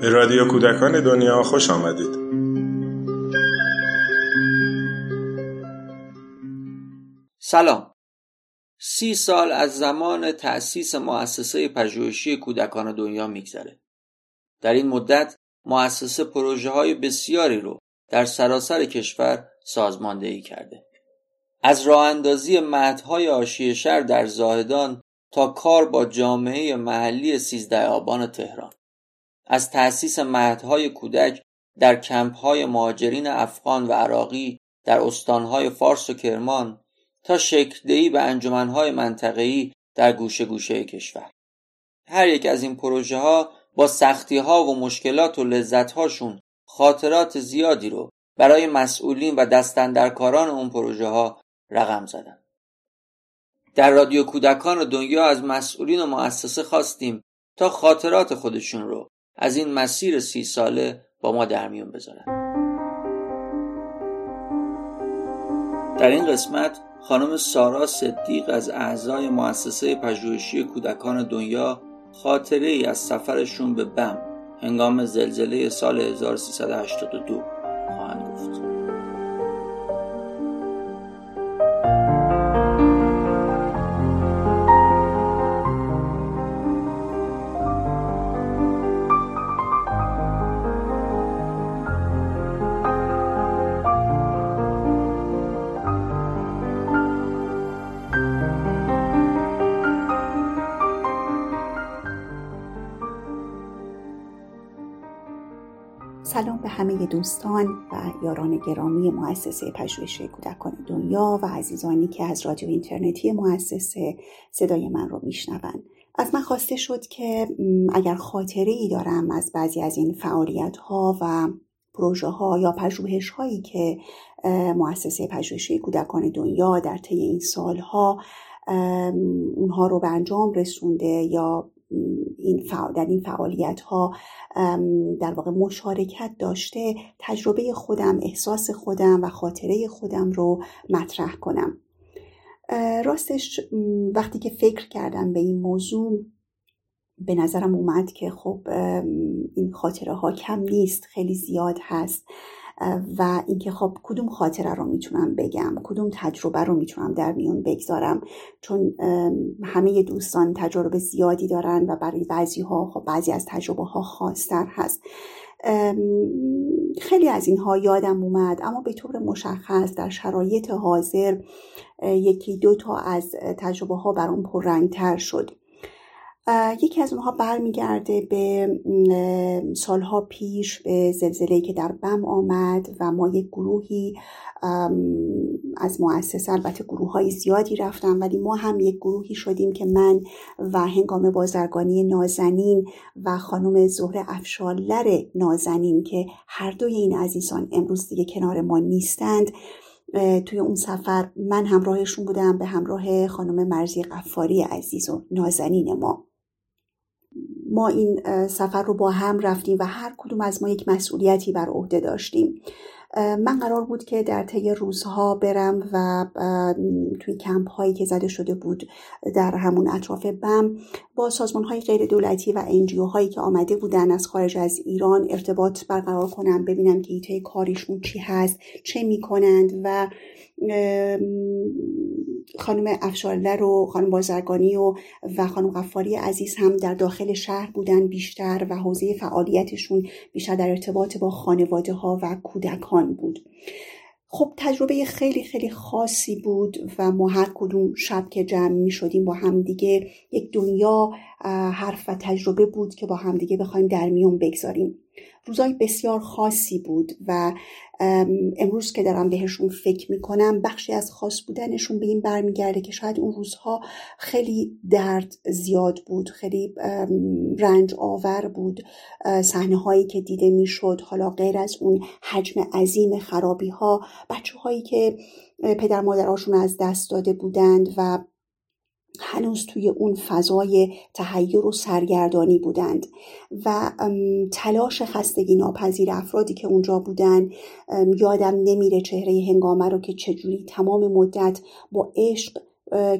به رادیو کودکان دنیا خوش آمدید. سلام. سی سال از زمان تأسیس مؤسسه پژوهشی کودکان دنیا میگذره. در این مدت مؤسسه پروژه های بسیاری رو در سراسر کشور سازماندهی کرده. از راه اندازی مهدهای آشی شهر در زاهدان تا کار با جامعه محلی سیزده آبان تهران. از تأسیس مهدهای کودک در کمپهای مهاجرین افغان و عراقی در استانهای فارس و کرمان تا شکلدهی به انجمنهای منطقه‌ای در گوشه گوشه کشور. هر یک از این پروژه ها با سختی ها و مشکلات و لذت هاشون خاطرات زیادی رو برای مسئولین و دستندرکاران اون پروژه ها رقم زدن در رادیو کودکان دنیا از مسئولین و مؤسسه خواستیم تا خاطرات خودشون رو از این مسیر سی ساله با ما در میون بذارن در این قسمت خانم سارا صدیق از اعضای مؤسسه پژوهشی کودکان دنیا خاطره ای از سفرشون به بم هنگام زلزله سال 1382 خواهند گفت. همه دوستان و یاران گرامی مؤسسه پژوهش کودکان دنیا و عزیزانی که از رادیو اینترنتی مؤسسه صدای من رو میشنوند از من خواسته شد که اگر خاطره ای دارم از بعضی از این فعالیت ها و پروژه ها یا پژوهش هایی که مؤسسه پژوهشی کودکان دنیا در طی این سالها اونها رو به انجام رسونده یا این در این فعالیت ها در واقع مشارکت داشته تجربه خودم احساس خودم و خاطره خودم رو مطرح کنم. راستش وقتی که فکر کردم به این موضوع به نظرم اومد که خب این خاطره ها کم نیست خیلی زیاد هست. و اینکه خب کدوم خاطره رو می‌تونم بگم کدوم تجربه رو می‌تونم در میون بگذارم؟ چون همه دوستان تجربه زیادی دارن و برای بعضی ها خب بعضی از تجربه ها خاصتر هست. خیلی از اینها یادم اومد اما به طور مشخص در شرایط حاضر یکی دو تا از تجربه ها برام پررنگتر شد. یکی از اونها برمیگرده به سالها پیش به زلزله که در بم آمد و ما یک گروهی از مؤسسه البته گروه های زیادی رفتم ولی ما هم یک گروهی شدیم که من و هنگام بازرگانی نازنین و خانم زهر افشالر نازنین که هر دوی این عزیزان امروز دیگه کنار ما نیستند توی اون سفر من همراهشون بودم به همراه خانم مرزی قفاری عزیز و نازنین ما. ما این سفر رو با هم رفتیم و هر کدوم از ما یک مسئولیتی بر عهده داشتیم. من قرار بود که در طی روزها برم و توی کمپ هایی که زده شده بود در همون اطراف بم با سازمان های غیر دولتی و انجیو هایی که آمده بودن از خارج از ایران ارتباط برقرار کنم ببینم که ایته کاریشون چی هست چه می‌کنند و خانم افشارلر و خانم بازرگانی و و خانم غفاری عزیز هم در داخل شهر بودن بیشتر و حوزه فعالیتشون بیشتر در ارتباط با خانواده ها و کودکان. بود. خب تجربه خیلی خیلی خاصی بود و ما هر کدوم شب که جمع می شدیم با هم دیگه یک دنیا حرف و تجربه بود که با هم دیگه بخوایم در میون بگذاریم. روزای بسیار خاصی بود و امروز که دارم بهشون فکر می‌کنم بخشی از خاص بودنشون به این برمیگرده که شاید اون روزها خیلی درد زیاد بود خیلی رنج آور بود صحنه هایی که دیده می‌شد حالا غیر از اون حجم عظیم خرابی ها بچه هایی که پدر مادرهاشون از دست داده بودند و هنوز توی اون فضای تهیه و سرگردانی بودند و تلاش خستگی ناپذیر افرادی که اونجا بودن یادم نمیره چهره هنگامه رو که چجوری تمام مدت با عشق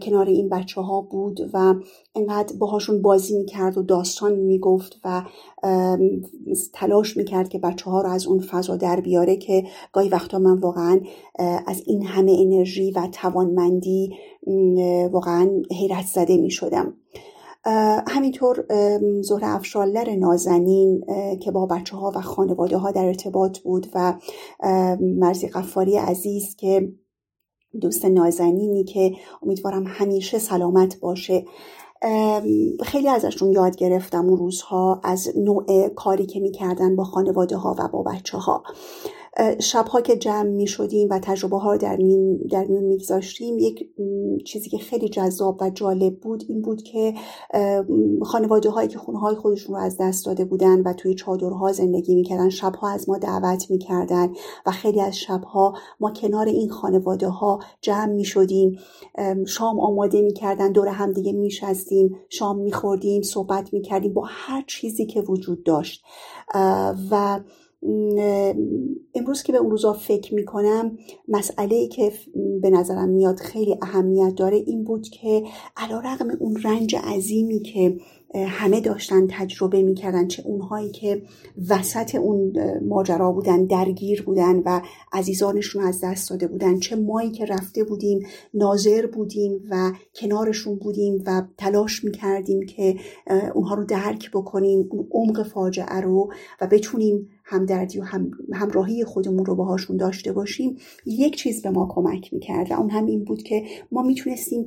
کنار این بچه ها بود و انقدر باهاشون بازی می‌کرد و داستان می‌گفت و تلاش می‌کرد که بچه ها رو از اون فضا در بیاره که گاهی وقتا من واقعا از این همه انرژی و توانمندی واقعا حیرت زده می‌شدم. همینطور زهر افشالر نازنین که با بچه ها و خانواده ها در ارتباط بود و مرزی قفاری عزیز که دوست نازنینی که امیدوارم همیشه سلامت باشه. خیلی ازشون یاد گرفتم اون روزها از نوع کاری که می‌کردن با خانواده ها و با بچه ها شبها که جمع می شدیم و تجربه ها در میون, در میون میگذاشتیم یک چیزی که خیلی جذاب و جالب بود این بود که خانواده هایی که خونه های خودشون رو از دست داده بودن و توی چادرها زندگی می‌کردن شبها از ما دعوت می‌کردن و خیلی از شبها ما کنار این خانواده ها جمع می شدیم شام آماده می‌کردن دور همدیگه میشستیم شام میخوردیم صحبت می‌کردیم با هر چیزی که وجود داشت. و امروز که به اون روزا فکر می‌کنم مسئله ای که به نظرم میاد خیلی اهمیت داره این بود که علا رقم اون رنج عظیمی که همه داشتن تجربه می‌کردن چه اونهایی که وسط اون ماجرا بودن درگیر بودن و عزیزانشون از دست داده بودن چه مایی که رفته بودیم ناظر بودیم و کنارشون بودیم و تلاش می‌کردیم که اونها رو درک بکنیم اون عمق فاجعه رو و بتونیم همدردی و هم، همراهی خودمون رو باهاشون داشته باشیم یک چیز به ما کمک می‌کرد و اون هم این بود که ما می‌تونستیم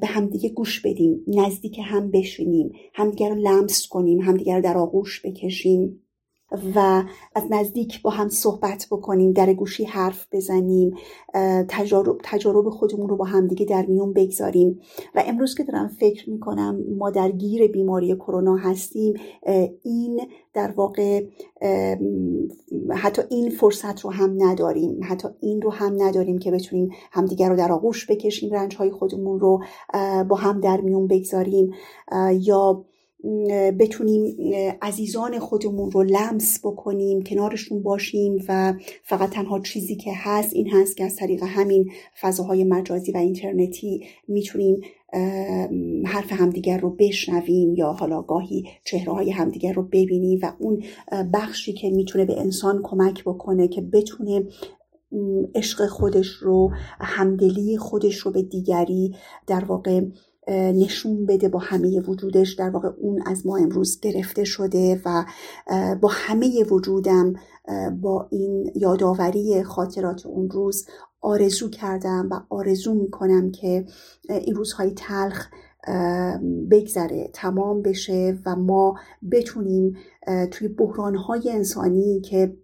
به همدیگه گوش بدیم نزدیک هم بشینیم همدیگه رو لمس کنیم همدیگه رو در آغوش بکشیم. و از نزدیک با هم صحبت بکنیم در گوشی حرف بزنیم تجارب, تجارب خودمون رو با همدیگه در میون بگذاریم. و امروز که دارم فکر می‌کنم ما در گیر بیماری کرونا هستیم این در واقع حتی این فرصت رو هم نداریم. حتی این رو هم نداریم که بتونیم همدیگر رو در آغوش بکشیم رنج های خودمون رو با هم در میون بگذاریم. یا بتونیم عزیزان خودمون رو لمس بکنیم کنارشون باشیم و فقط تنها چیزی که هست این هست که از طریق همین فضاهای مجازی و اینترنتی می‌تونیم حرف همدیگر رو بشنویم یا حالا گاهی چهره های همدیگر رو ببینیم و اون بخشی که می‌تونه به انسان کمک بکنه که بتونه عشق خودش رو همدلی خودش رو به دیگری در واقع نشون بده با همه وجودش در واقع اون از ما امروز گرفته شده و با همه وجودم با این یادآوری خاطرات اون روز آرزو کردم و آرزو می‌کنم که این روزهای تلخ بگذره تمام بشه و ما بتونیم توی بحرانهای انسانی که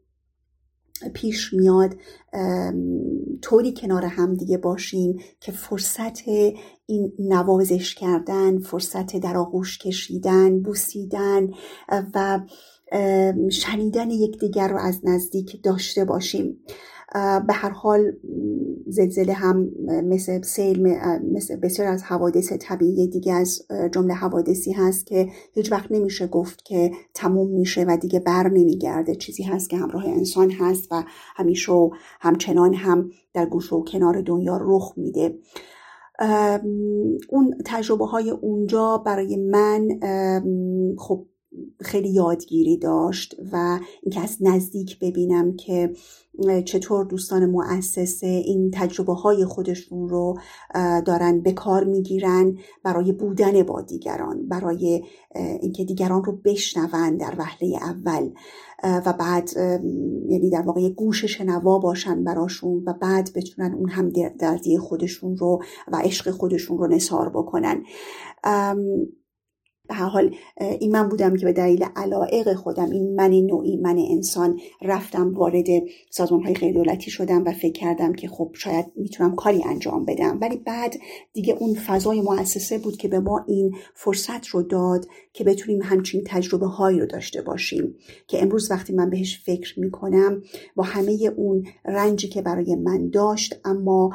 پیش میاد طوری کنار هم دیگه باشیم که فرصت این نوازش کردن فرصت در آغوش کشیدن بوسیدن و شنیدن یکدیگر رو از نزدیک داشته باشیم. به هر حال زلزله هم مثل سیل مثل بسیار از حوادث طبیعی دیگه از جمله حوادثی هست که هیچ وقت نمیشه گفت که تموم میشه و دیگه بر نمیگرده. چیزی هست که همراه انسان هست و همیشه همچنان هم در گوش و کنار دنیا رخ میده. اون تجربه های اونجا برای من خب خیلی یادگیری داشت و اینکه از نزدیک ببینم که چطور دوستان مؤسسه این تجربه های خودشون رو دارن به کار می‌گیرن برای بودن با دیگران برای اینکه دیگران رو بشنون در وهله اول. و بعد یعنی در واقع گوش شنوا باشن براشون و بعد بتونن اون هم دردی خودشون رو و عشق خودشون رو نصار بکنن. به هر حال این من بودم که به دلیل علائق خودم این من نوعی من انسان رفتم وارد سازمان های غیر دولتی شدم و فکر کردم که خب شاید می‌تونم کاری انجام بدم. ولی بعد دیگه اون فضای مؤسسه بود که به ما این فرصت رو داد که بتونیم همچین تجربه هایی رو داشته باشیم. که امروز وقتی من بهش فکر می‌کنم با همه اون رنجی که برای من داشت اما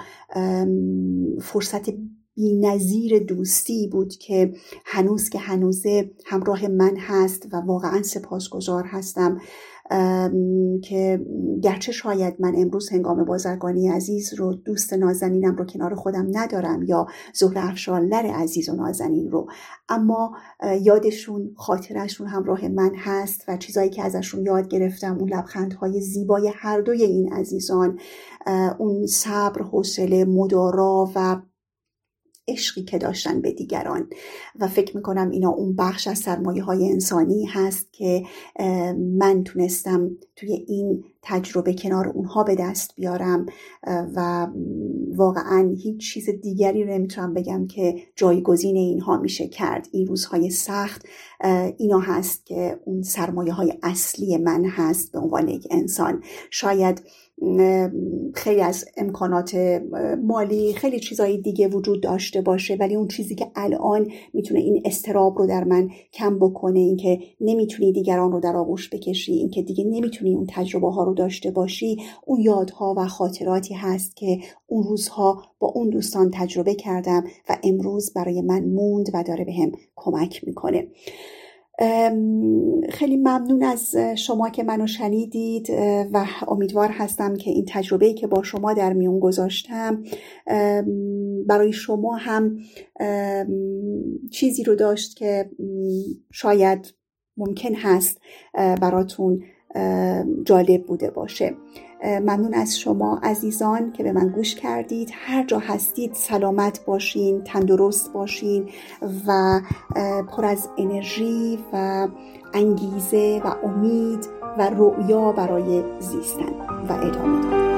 فرصت نظیر دوستی بود که هنوز که هنوزه همراه من هست و واقعا سپاسگزار هستم که گرچه شاید من امروز هنگام بازرگانی عزیز رو دوست نازنینم رو کنار خودم ندارم یا زهر افشانلر عزیز و نازنین رو اما یادشون خاطرشون همراه من هست و چیزایی که ازشون یاد گرفتم اون لبخندهای زیبای هر دوی این عزیزان اون صبر حوصله مدارا و عشقی که داشتن به دیگران. و فکر می‌کنم اینا اون بخش از سرمایه های انسانی هست که من تونستم توی این تجربه کنار اونها به دست بیارم و واقعا هیچ چیز دیگری رو نمی‌تونم بگم که جایگزین اینها میشه کرد. این روزهای سخت اینا هست که اون سرمایه های اصلی من هست به عنوان یک انسان. شاید خیلی از امکانات مالی خیلی چیزهای دیگه وجود داشته باشه ولی اون چیزی که الان می‌تونه این استراب رو در من کم بکنه اینکه نمی‌تونی دیگران رو در آغوش بکشی اینکه دیگه نمی‌تونی اون تجربه ها رو داشته باشی اون یادها و خاطراتی هست که اون روزها با اون دوستان تجربه کردم و امروز برای من موند و داره به کمک می‌کنه. خیلی ممنون از شما که منو شنیدید و امیدوار هستم که این تجربه که با شما در میون گذاشتم برای شما هم چیزی رو داشت که شاید ممکن هست براتون جالب بوده باشه. ممنون از شما عزیزان که به من گوش کردید. هر جا هستید سلامت باشین تندرست باشین و پر از انرژی و انگیزه و امید و رؤیا برای زیستن و ادامه دادن.